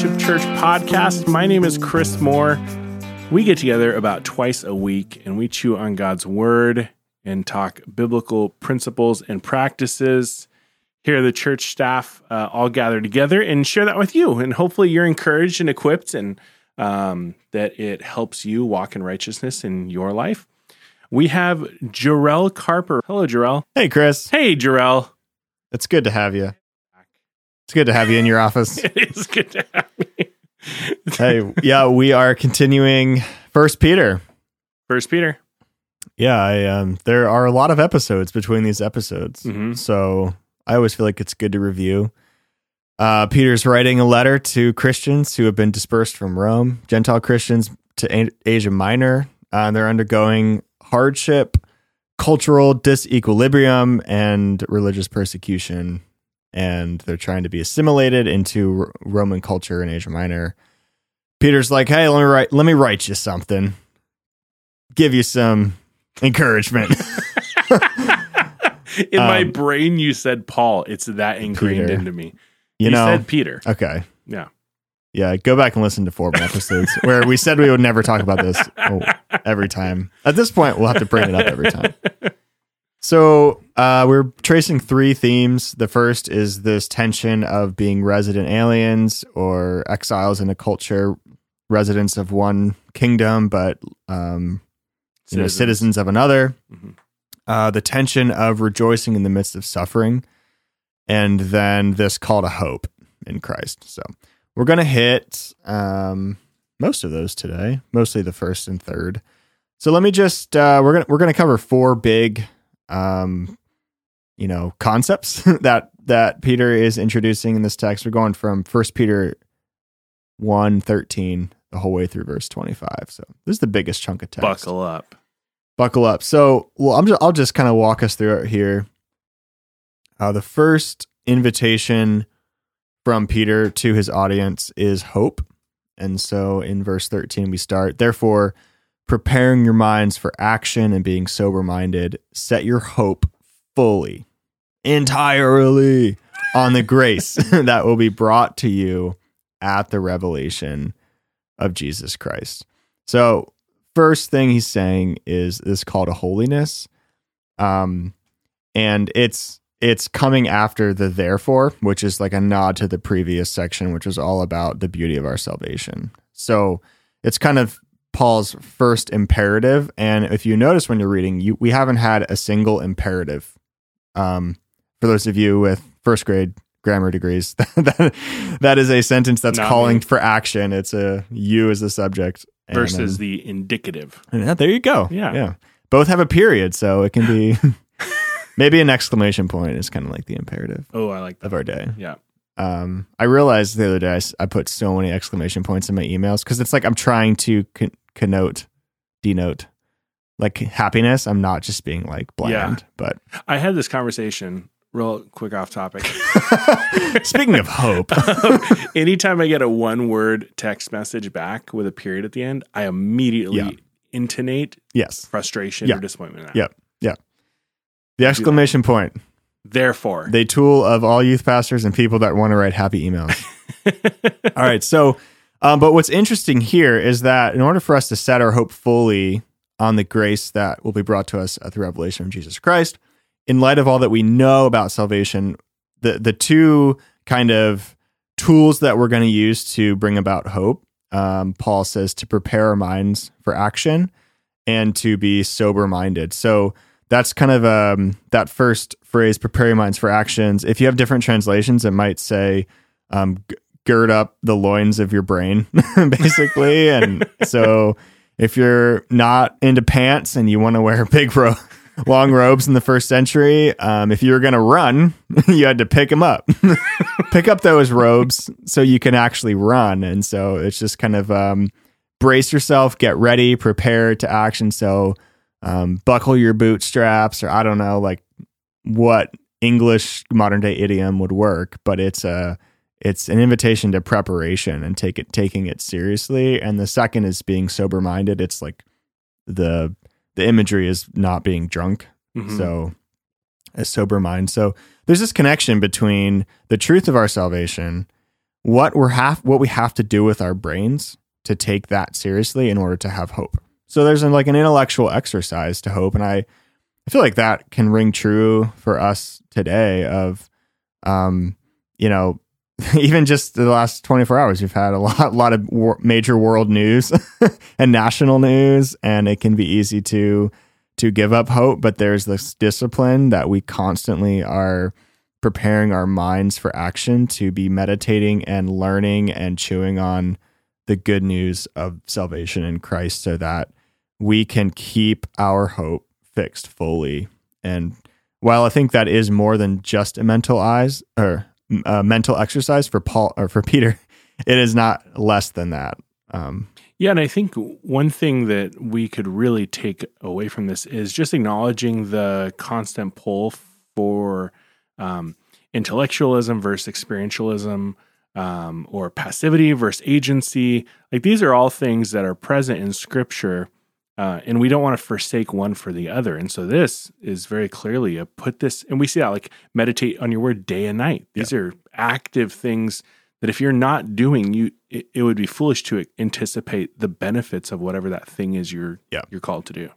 Fellowship Church podcast. My name is Chris Moore. We get together about twice a week and we chew on God's word and talk biblical principles and practices. Here, the church staff uh, all gather together and share that with you. And hopefully, you're encouraged and equipped and um, that it helps you walk in righteousness in your life. We have Jarrell Carper. Hello, Jarrell. Hey, Chris. Hey, Jarrell. It's good to have you. It's good to have you in your office. it is good to have me. hey, yeah, we are continuing First Peter. First Peter. Yeah, I, um, there are a lot of episodes between these episodes, Mhm. so I always feel like it's good to review. Uh, Peter's writing a letter to Christians who have been dispersed from Rome, Gentile Christians to A- Asia Minor. Uh, they're undergoing hardship, cultural disequilibrium, and religious persecution, and they're trying to be assimilated into R- Roman culture in Asia Minor. Peter's like, "Hey, let me write. Let me write you something. Give you some encouragement." In my Um, brain, you said Paul. It's that ingrained Peter. into me. You know, said Peter. okay. Yeah. Yeah, go back and listen to former episodes where we said we would never talk about this every time. At this point, we'll have to bring it up every time. So uh, we're tracing three themes. The first is this tension of being resident aliens or exiles in a culture, residents of one kingdom, but um, you know, citizens of another. Mhm. Uh, the tension of rejoicing in the midst of suffering, and then this call to hope in Christ. So we're going to hit um, most of those today, mostly the first and third. So let me just uh, we're gonna we're gonna cover four big, um, you know, concepts that that Peter is introducing in this text. We're going from First Peter one thirteen the whole way through verse twenty five. So this is the biggest chunk of text Buckle up. buckle up. So, well, I'm just, I'll just kind of walk us through it here. Uh, the first invitation from Peter to his audience is hope. And so in verse 13, we start, therefore, preparing your minds for action and being sober minded, set your hope fully, entirely on the grace that will be brought to you at the revelation of Jesus Christ. So, first thing he's saying is this call to holiness. Um, and it's it's coming after the therefore, which is like a nod to the previous section, which was all about the beauty of our salvation. So it's kind of Paul's first imperative. And if you notice when you're reading, you we haven't had a single imperative. Um, for those of you with first grade grammar degrees, that, that is a sentence that's Not calling me. for action. It's a you as the subject and, Versus um, the indicative. yeah, there you go. Yeah. Yeah. Both have a period, so it can be maybe an exclamation point is kind of like the imperative Oh, I like that. of our day. Yeah. Um, I realized the other day I put so many exclamation points in my emails because it's like I'm trying to con- connote, denote like happiness. I'm not just being like bland. But I had this conversation, real quick off topic. Speaking of hope, um, Anytime I get a one word text message back with a period at the end, I immediately Yeah. intonate yes, frustration Yeah. or disappointment. in that. Yeah. the exclamation point, Therefore, the tool of all youth pastors and people that want to write happy emails. All right. So, um, but what's interesting here is that in order for us to set our hope fully on the grace that will be brought to us at the revelation of Jesus Christ, in light of all that we know about salvation, the the two kind of tools that we're going to use to bring about hope, um, Paul says to prepare our minds for action and to be sober minded. So that's kind of um, that first phrase, prepare your minds for actions. If you have different translations, it might say, um, gird up the loins of your brain, basically. and so if you're not into pants and you want to wear big ro- long robes in the first century, um, if you were going to run, you had to pick them up, pick up those robes so you can actually run. And so it's just kind of um, brace yourself, get ready, prepare to action. So um, buckle your bootstraps, or I don't know, like what English modern day idiom would work, but it's a it's an invitation to preparation and take it taking it seriously. And the second is being sober minded. It's like the the imagery is not being drunk. Mhm. So a sober mind. So there's this connection between the truth of our salvation, what we're have what we have to do with our brains to take that seriously in order to have hope. So there's like an intellectual exercise to hope, and I I feel like that can ring true for us today. Of um, you know, even just the last 24 hours, we've had a lot, lot of war- major world news and national news, and it can be easy to to give up hope. But there's this discipline that we constantly are preparing our minds for action to be meditating and learning and chewing on the good news of salvation in Christ, so that we can keep our hope fixed fully. And while I think that is more than just a mental eyes or uh, mental exercise for Paul or for Peter, it is not less than that. Um, yeah, and I think one thing that we could really take away from this is just acknowledging the constant pull for um, intellectualism versus experientialism, um, or passivity versus agency. Like these are all things that are present in Scripture, uh, and we don't want to forsake one for the other. And so this is very clearly a put this, and we see that like meditate on your word day and night. These yeah. are active things that if you're not doing, you it, it, would be foolish to anticipate the benefits of whatever that thing is you're yeah. you're called to do.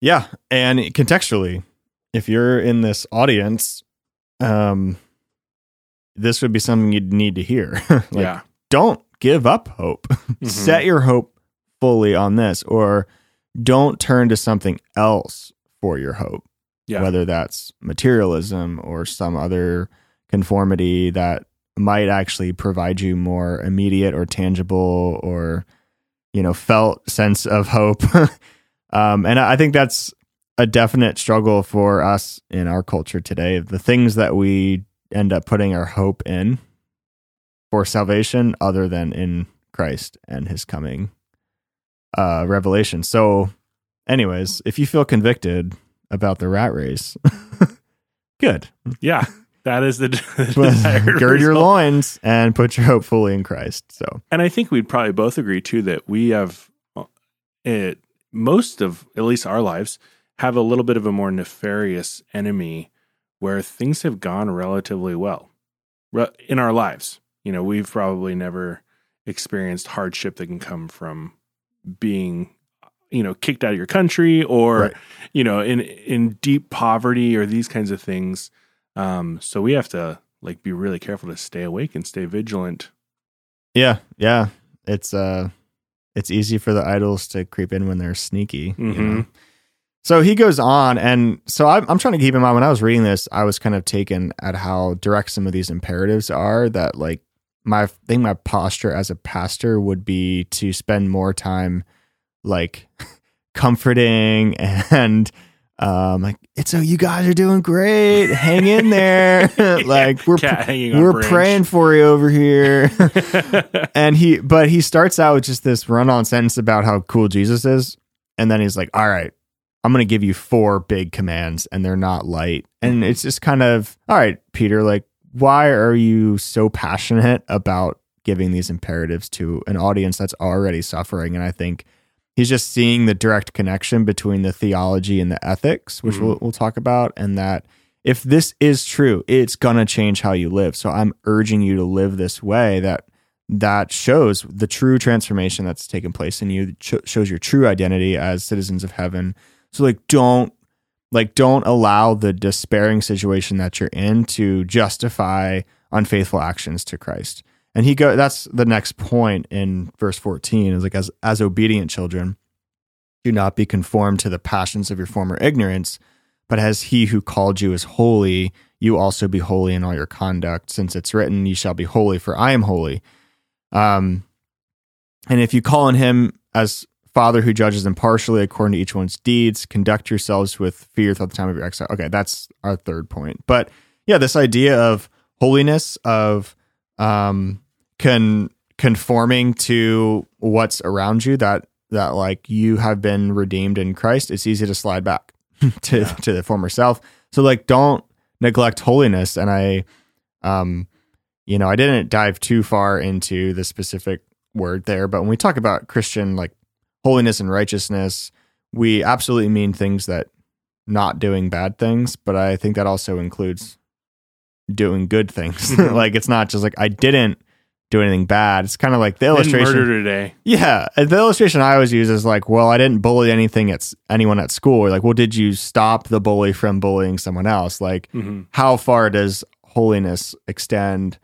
Yeah, and contextually, if you're in this audience, um, this would be something you'd need to hear. like, yeah, don't give up hope. Mm-hmm. Set your hope fully on this, or don't turn to something else for your hope. Yeah. Whether that's materialism or some other conformity that might actually provide you more immediate or tangible or you know felt sense of hope um, and i think that's a definite struggle for us in our culture today the things that we end up putting our hope in for salvation other than in christ and his coming uh, revelation so anyways if you feel convicted about the rat race good yeah that is the, the gird your loins and put your hope fully in Christ. So, and I think we'd probably both agree too that we have uh, it most of at least our lives have a little bit of a more nefarious enemy where things have gone relatively well in our lives. You know, we've probably never experienced hardship that can come from being you know kicked out of your country or right. you know in in deep poverty or these kinds of things um, so we have to like be really careful to stay awake and stay vigilant. Yeah, yeah. It's uh it's easy for the idols to creep in when they're sneaky. Mm-hmm. You know? So he goes on, and so I'm, I'm trying to keep in mind when I was reading this, I was kind of taken at how direct some of these imperatives are. That like my I think my posture as a pastor would be to spend more time like comforting and um like it's so you guys are doing great. Hang in there. Like we're we're praying for you over here. And he but he starts out with just this run-on sentence about how cool jesus is. And then he's like all right i'm gonna give you four big commands and they're not light. And it's just kind of all right peter like why are you so passionate about giving these imperatives to an audience that's already suffering and i think he's just seeing the direct connection between the theology and the ethics, which mm-hmm. we'll, we'll talk about, and that if this is true, it's gonna change how you live. So I'm urging you to live this way that that shows the true transformation that's taken place in you, shows your true identity as citizens of heaven. So like, don't like don't allow the despairing situation that you're in to justify unfaithful actions to Christ. And he go that's the next point in verse 14 is like as as obedient children do not be conformed to the passions of your former ignorance, but as he who called you is holy, you also be holy in all your conduct, since it's written, "You shall be holy, for I am holy." Um, and if you call on him as Father who judges impartially according to each one's deeds, conduct yourselves with fear throughout the time of your exile. Okay, that's our third point. But yeah, this idea of holiness, of um, con conforming to what's around you that that like you have been redeemed in Christ, it's easy to slide back to yeah. to the former self. So like don't neglect holiness and I um you know, I didn't dive too far into the specific word there, but when we talk about Christian like holiness and righteousness, we absolutely mean things that not doing bad things, but I think that also includes doing good things. Mm-hmm. like it's not just like I didn't do anything bad. It's kind of like the illustration. murder today. Yeah, the illustration I always use is like, well, I didn't bully anything at anyone at school. Or like, well, did you stop the bully from bullying someone else? Like, hmm how far does holiness extend?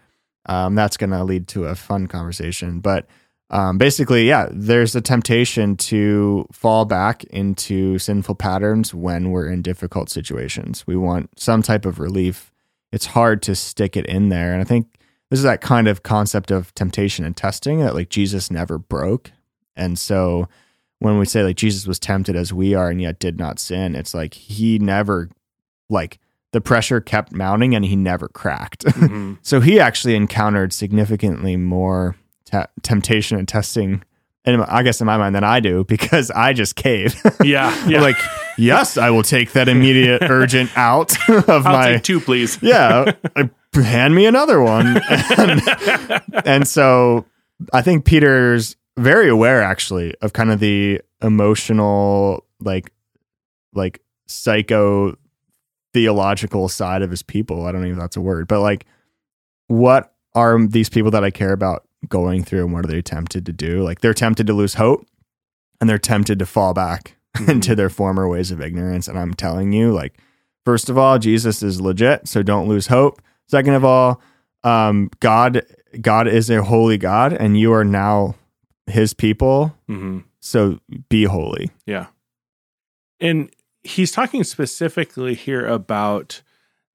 Um, that's going to lead to a fun conversation. But um, basically, yeah, there's a temptation to fall back into sinful patterns when we're in difficult situations. We want some type of relief. It's hard to stick it in there. And I think this is that kind of concept of temptation and testing that like Jesus never broke. And so when we say like Jesus was tempted as we are and yet did not sin, it's like he never like the pressure kept mounting and he never cracked. hmm so he actually encountered significantly more te- temptation and testing and I guess in my mind than I do because I just cave. Yeah. Yeah. like, yes, I will take that immediate urgent out of I'll my take two, please. yeah, uh, hand me another one. And, and so I think Peter's very aware actually of kind of the emotional, like, like psycho theological side of his people. I don't know if that's a word, but like, what are these people that I care about going through and what are they tempted to do? Like, they're tempted to lose hope and they're tempted to fall back into their former ways of ignorance. And I'm telling you, like, first of all, Jesus is legit, so don't lose hope. Second of all, um, God, God is a holy God, and you are now His people. hmm So be holy. Yeah. And he's talking specifically here about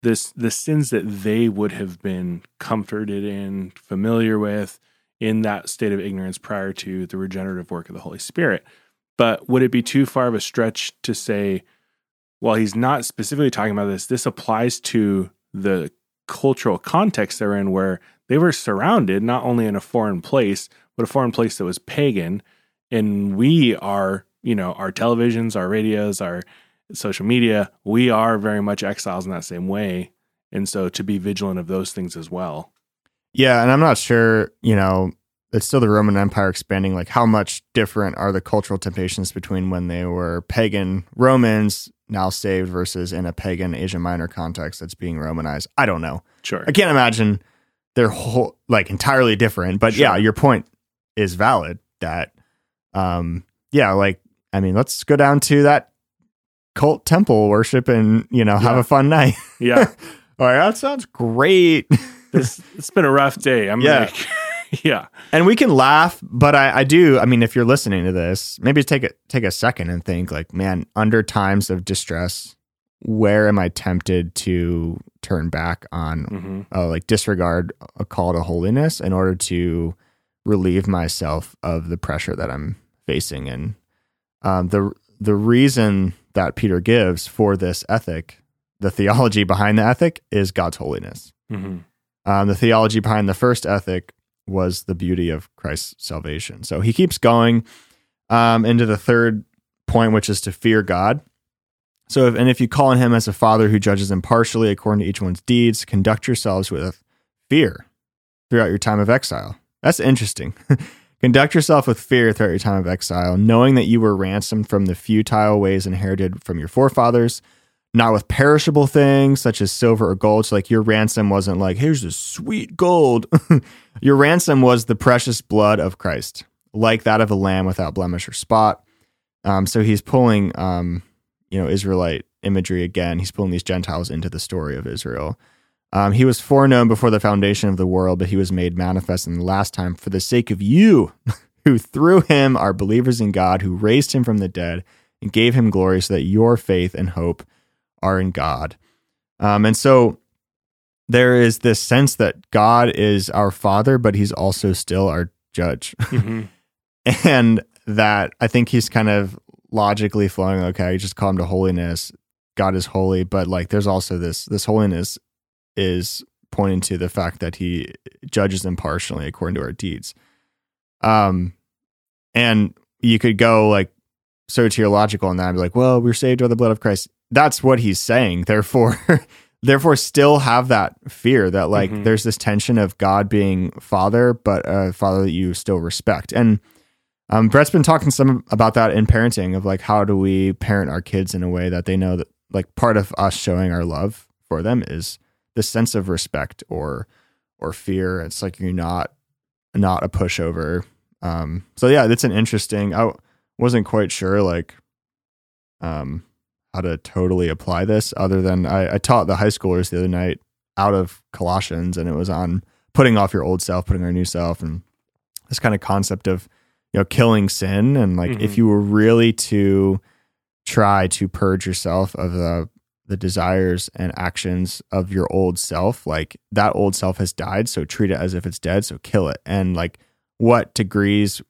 this the sins that they would have been comforted in, familiar with in that state of ignorance prior to the regenerative work of the Holy Spirit. But would it be too far of a stretch to say, while he's not specifically talking about this, this applies to the cultural context they're in where they were surrounded not only in a foreign place, but a foreign place that was pagan. And we are, you know, our televisions, our radios, our social media, we are very much exiles in that same way. And so to be vigilant of those things as well. Yeah, and I'm not sure, you know, it's still the Roman Empire expanding. Like, how much different are the cultural temptations between when they were pagan Romans, now saved, versus in a pagan Asia Minor context that's being Romanized? I don't know. Sure. I can't imagine they're whole, like entirely different. But Sure. yeah, your point is valid that, um, yeah, like, I mean, let's go down to that cult temple worship and, you know, have Yeah. a fun night. Yeah. All right, that sounds great. It's, it's been a rough day. I'm Yeah. like, yeah. and we can laugh, but I, I do. I mean, if you're listening to this, maybe take a take a second and think, like, man, under times of distress, where am I tempted to turn back on, hmm uh, like, disregard a call to holiness in order to relieve myself of the pressure that I'm facing? And um, the the reason that Peter gives for this ethic, the theology behind the ethic, is God's holiness. hmm Um, the theology behind the first ethic was the beauty of Christ's salvation. So he keeps going um, into the third point, which is to fear God. So, if, and if you call on him as a father who judges impartially according to each one's deeds, conduct yourselves with fear throughout your time of exile. That's interesting. conduct yourself with fear throughout your time of exile, knowing that you were ransomed from the futile ways inherited from your forefathers not with perishable things such as silver or gold. So, like, your ransom wasn't like, here's this sweet gold. your ransom was the precious blood of Christ, like that of a lamb without blemish or spot. Um, so, he's pulling, um, you know, Israelite imagery again. He's pulling these Gentiles into the story of Israel. Um, he was foreknown before the foundation of the world, but he was made manifest in the last time for the sake of you, who through him are believers in God, who raised him from the dead and gave him glory, so that your faith and hope are in God. Um, and so there is this sense that God is our father, but he's also still our judge. hmm and that I think he's kind of logically flowing, okay, just call him to holiness. God is holy, but like there's also this this holiness is pointing to the fact that he judges impartially according to our deeds. Um and you could go like soteriological on that and be like, well, we're saved by the blood of Christ. That's what he's saying. Therefore, therefore still have that fear that like Mhm. there's this tension of God being father, but a father that you still respect. And um, Brett's been talking some about that in parenting of like how do we parent our kids in a way that they know that like part of us showing our love for them is this sense of respect or or fear. It's like you're not not a pushover. Um, so yeah, that's an interesting. I wasn't quite sure like um, how to totally apply this, other than I, I taught the high schoolers the other night out of Colossians, and it was on putting off your old self, putting our new self, and this kind of concept of you know killing sin, and like Mhm. if you were really to try to purge yourself of the the desires and actions of your old self like that old self has died so treat it as if it's dead so kill it and like what degrees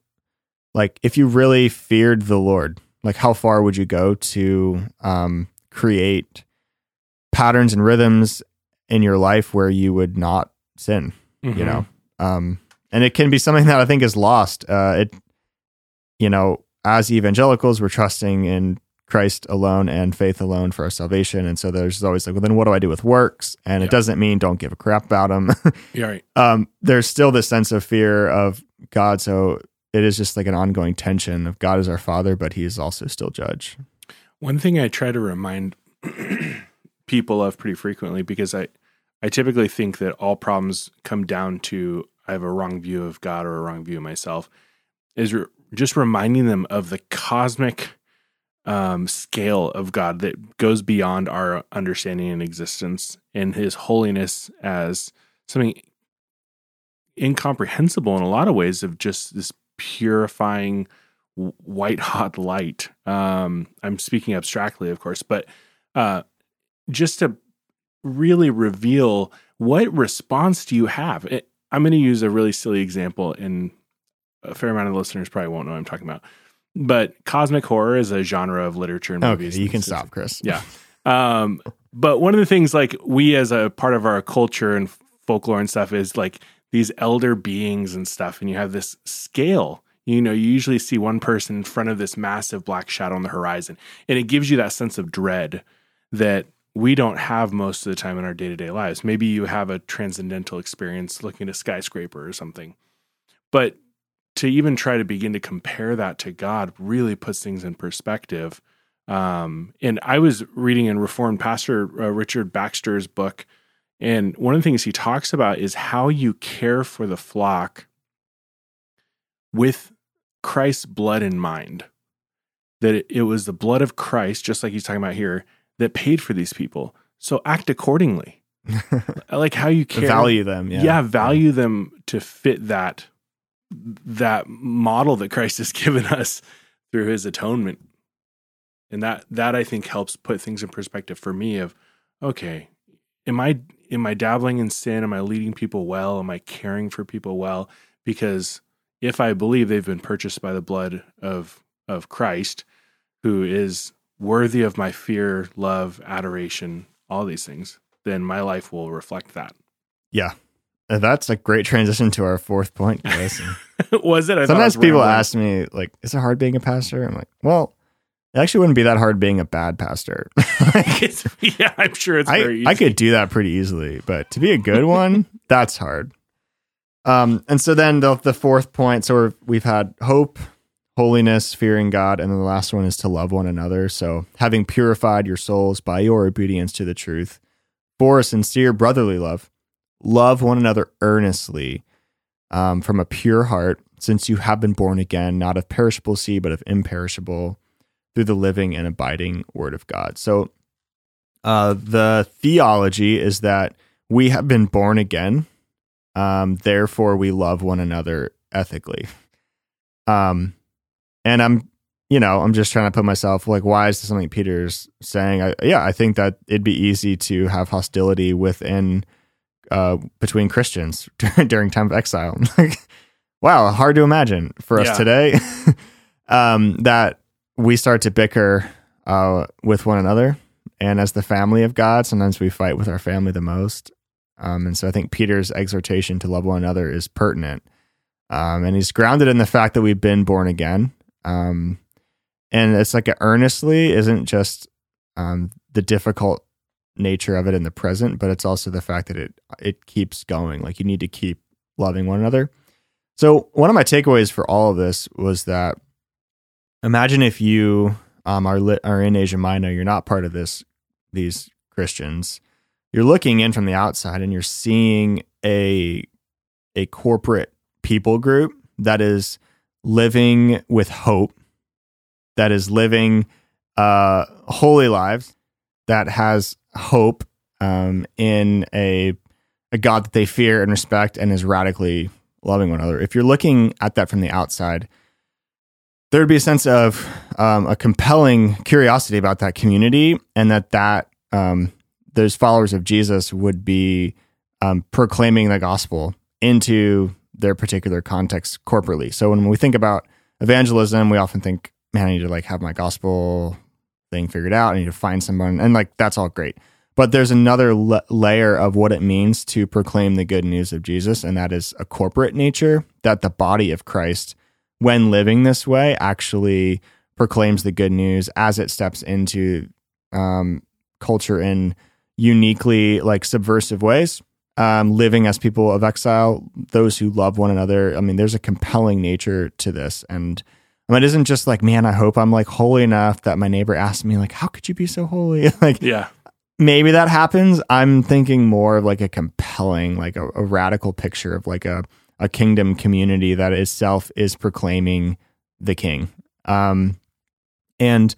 like if you really feared the lord like how far would you go to um create patterns and rhythms in your life where you would not sin Mhm. you know um and it can be something that i think is lost uh it you know as evangelicals we're trusting in christ alone and faith alone for our salvation and so there's always like well then what do i do with works and Yeah. it doesn't mean don't give a crap about them Yeah, right. um there's still this sense of fear of god so it is just like an ongoing tension of god is our father but he is also still judge. One thing I try to remind people of pretty frequently because I I typically think that all problems come down to I have a wrong view of God or a wrong view of myself is re- just reminding them of the cosmic um, scale of God that goes beyond our understanding and existence and his holiness as something incomprehensible in a lot of ways of just this purifying white hot light. Um, I'm speaking abstractly, of course, but uh, just to really reveal what response do you have. It, I'm going to use a really silly example, and a fair amount of listeners probably won't know what I'm talking about. But cosmic horror is a genre of literature and okay movies. you can stop chris Yeah. Um, but one of the things, like we as a part of our culture and folklore and stuff, is like these elder beings and stuff, and you have this scale. You know, you usually see one person in front of this massive black shadow on the horizon, and it gives you that sense of dread that we don't have most of the time in our day to day lives. Maybe you have a transcendental experience looking at a skyscraper or something, but to even try to begin to compare that to God really puts things in perspective. Um, and I was reading in Reformed Pastor uh, Richard Baxter's book, and one of the things he talks about is how you care for the flock with Christ's blood in mind. That it, was the blood of Christ, just like he's talking about here, that paid for these people. So act accordingly. I like how you care. value them yeah yeah, value them to fit that that model that Christ has given us through his atonement. And that that I think helps put things in perspective for me of okay, am I am I dabbling in sin? Am I leading people well? Am I caring for people well? Because if I believe they've been purchased by the blood of of Christ, who is worthy of my fear, love, adoration, all these things, then my life will reflect that. Yeah. Uh, that's a great transition to our fourth point was it? I Sometimes people rambling. ask me, like, is it hard being a pastor? I'm like, well, it actually wouldn't be that hard being a bad pastor. Yeah, I'm sure it's very I, easy. I could do that pretty easily, but to be a good one, that's hard. Um, and so then the, the fourth point, so we're, we've had hope, holiness, fearing God, and then the last one is to love one another. So having purified your souls by your obedience to the truth for a sincere brotherly love, love one another earnestly um, from a pure heart, since you have been born again, not of perishable seed, but of imperishable, through the living and abiding word of God. So uh, the theology is that we have been born again, um, therefore we love one another ethically. Um, and I'm, you know, I'm just trying to put myself like, why is this something Peter's saying? I, yeah, I think that it'd be easy to have hostility within, uh, between Christians during time of exile. Like, wow, hard to imagine for us Yeah. today. um, that we start to bicker uh, with one another, and as the family of God, sometimes we fight with our family the most. Um, and so I think Peter's exhortation to love one another is pertinent. Um, and he's grounded in the fact that we've been born again. Um, and it's like earnestly isn't just um, the difficult nature of it in the present, but it's also the fact that it it keeps going. Like you need to keep loving one another. So one of my takeaways for all of this was that imagine if you um, are lit, are in Asia Minor, you're not part of this these Christians. You're looking in from the outside and you're seeing a a corporate people group that is living with hope, that is living uh, holy lives, that has hope um, in a a God that they fear and respect and is radically loving one another. If you're looking at that from the outside, there would be a sense of um, a compelling curiosity about that community, and that that um, those followers of Jesus would be um, proclaiming the gospel into their particular context corporately. So when we think about evangelism, we often think, man, I need to like have my gospel thing figured out. I need to find someone, and like that's all great. But there's another l- layer of what it means to proclaim the good news of Jesus, and that is a corporate nature that the body of Christ, when living this way, actually proclaims the good news as it steps into um, culture in uniquely like subversive ways. Um, living as people of exile, those who love one another. I mean, there's a compelling nature to this, and I mean, it isn't just like, man, I hope I'm like holy enough that my neighbor asks me, like, how could you be so holy? like, Yeah. maybe that happens. I'm thinking more of like a compelling, like a, a radical picture of like a, a kingdom community that itself is proclaiming the king. Um, and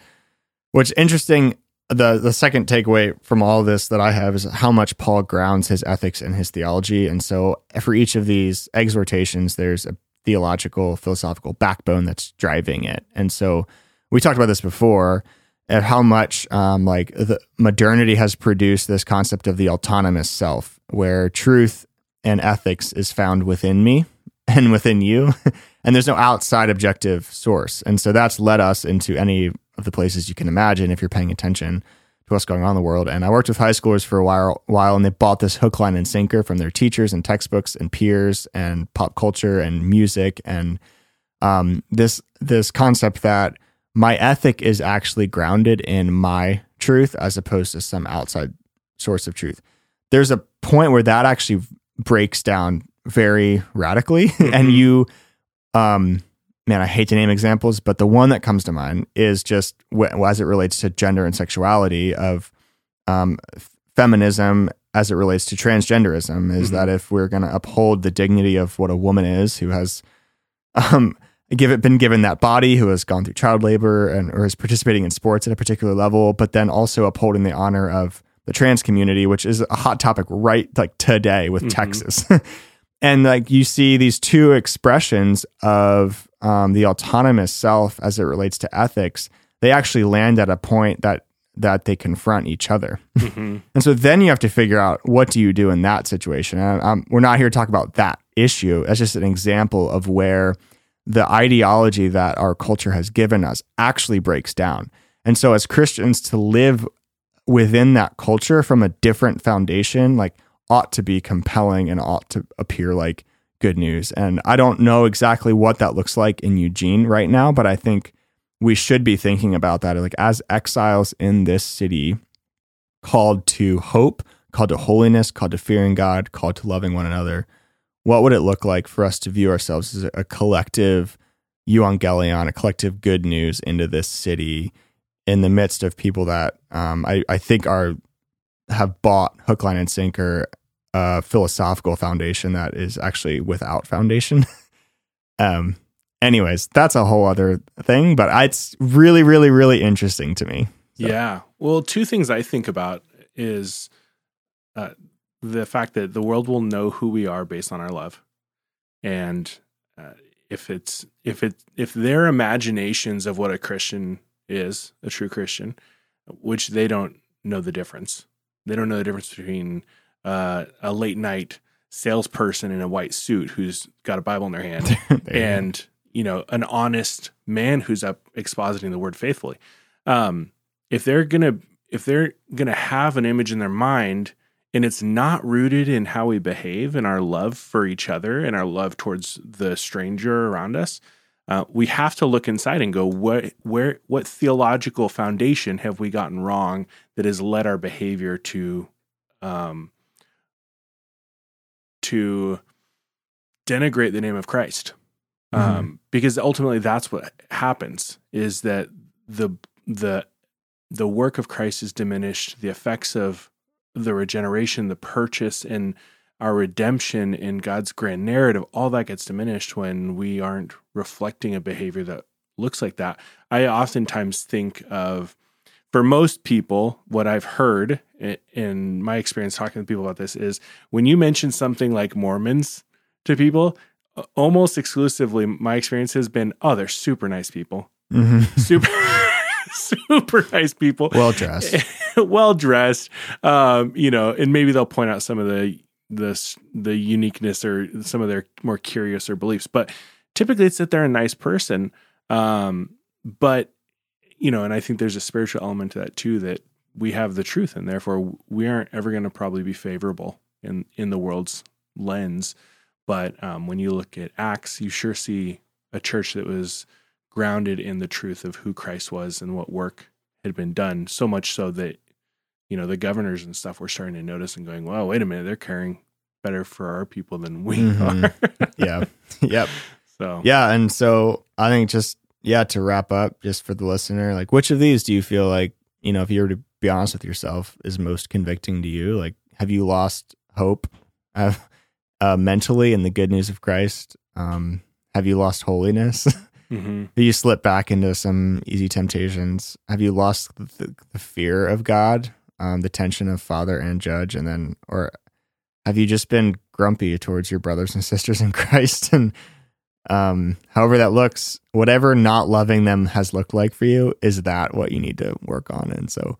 what's interesting, the the second takeaway from all this that I have is how much Paul grounds his ethics and his theology. And so for each of these exhortations, there's a theological, philosophical backbone that's driving it. And so we talked about this before at how much um, like the modernity has produced this concept of the autonomous self, where truth and ethics is found within me and within you, and there's no outside objective source. And so that's led us into any of the places you can imagine if you're paying attention to what's going on in the world. And I worked with high schoolers for a while, while and they bought this hook, line, and sinker from their teachers and textbooks and peers and pop culture and music and um, this this concept that my ethic is actually grounded in my truth as opposed to some outside source of truth. There's a point where that actually breaks down very radically, Mhm. and you, um, man, I hate to name examples, but the one that comes to mind is just as it relates to gender and sexuality of um, f- feminism as it relates to transgenderism. Is Mhm. that if we're going to uphold the dignity of what a woman is who has um, give it been given that body who has gone through child labor and or is participating in sports at a particular level, but then also upholding the honor of the trans community, which is a hot topic right like today with Mhm. Texas. and like you see these two expressions of um, the autonomous self as it relates to ethics, they actually land at a point that that they confront each other. Mhm. And so then you have to figure out what do you do in that situation. And um, we're not here to talk about that issue. That's just an example of where the ideology that our culture has given us actually breaks down. And so as Christians to live within that culture from a different foundation, like ought to be compelling and ought to appear like good news. And I don't know exactly what that looks like in Eugene right now, but I think we should be thinking about that like as exiles in this city called to hope, called to holiness, called to fearing God, called to loving one another. What would it look like for us to view ourselves as a collective euangelion, a collective good news into this city in the midst of people that um, I, I think are have bought hook, line, and sinker a philosophical foundation that is actually without foundation. um, anyways, that's a whole other thing, but it's really, really, really interesting to me. So- Yeah. Well, two things I think about is uh, the fact that the world will know who we are based on our love, and uh, if it's if it if their imaginations of what a Christian is, a true Christian, which they don't know the difference. They don't know the difference between uh, a late night salesperson in a white suit who's got a Bible in their hand go. and you know an honest man who's up expositing the word faithfully um if they're gonna if they're gonna have an image in their mind and it's not rooted in how we behave and our love for each other and our love towards the stranger around us uh, we have to look inside and go what where what theological foundation have we gotten wrong that has led our behavior to um to denigrate the name of Christ? Um, because ultimately that's what happens is that the the the work of Christ is diminished the effects of the regeneration the purchase and our redemption in God's grand narrative, all that gets diminished when we aren't reflecting a behavior that looks like that. I oftentimes think of, for most people, what I've heard in my experience talking to people about this is when you mention something like Mormons to people, almost exclusively, my experience has been, oh, they're super nice people. Mm-hmm. Super. super nice people, well dressed, well dressed. Um, you know, and maybe they'll point out some of the the the uniqueness or some of their more curious or beliefs. But typically, it's that they're a nice person. Um, but you know, and I think there's a spiritual element to that too. That we have the truth, and therefore we aren't ever going to probably be favorable in in the world's lens. But um, when you look at Acts, you sure see a church that was grounded in the truth of who Christ was and what work had been done. So much so that you know, the governors and stuff were starting to notice and going, "Well, wait a minute, they're caring better for our people than we mm-hmm. are." yeah. Yep. So yeah, and so I think just yeah to wrap up, just for the listener, like which of these do you feel like you know, if you were to be honest with yourself, is most convicting to you? Like, have you lost hope uh, uh, mentally in the good news of Christ? Um, have you lost holiness? Mm-hmm. Have you slip back into some easy temptations? Have you lost the, the fear of God? Um, the tension of father and judge, and then, or have you just been grumpy towards your brothers and sisters in Christ? And um, however that looks, whatever not loving them has looked like for you, is that what you need to work on? And so,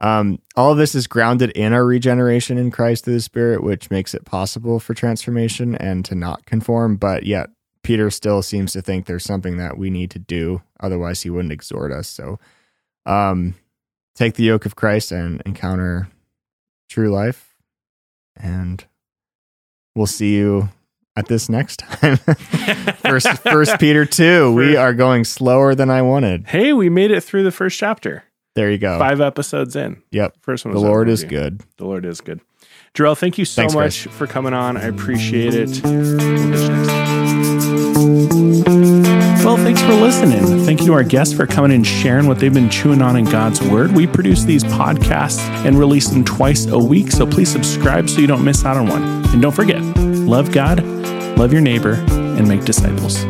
um, all of this is grounded in our regeneration in Christ through the Spirit, which makes it possible for transformation and to not conform. But yet, Peter still seems to think there's something that we need to do, otherwise, he wouldn't exhort us. So, um, take the yoke of Christ and encounter true life. And we'll see you at this next time. first, first Peter two. We are going slower than I wanted. Hey, we made it through the first chapter. There you go. Five episodes in. Yep. First one. the Lord is good. The Lord is good. Jarrell, thank you so Thanks, much for coming on. I appreciate it. Well, thanks for listening. Thank you to our guests for coming and sharing what they've been chewing on in God's Word. We produce these podcasts and release them twice a week, so please subscribe so you don't miss out on one. And don't forget, love God, love your neighbor, and make disciples.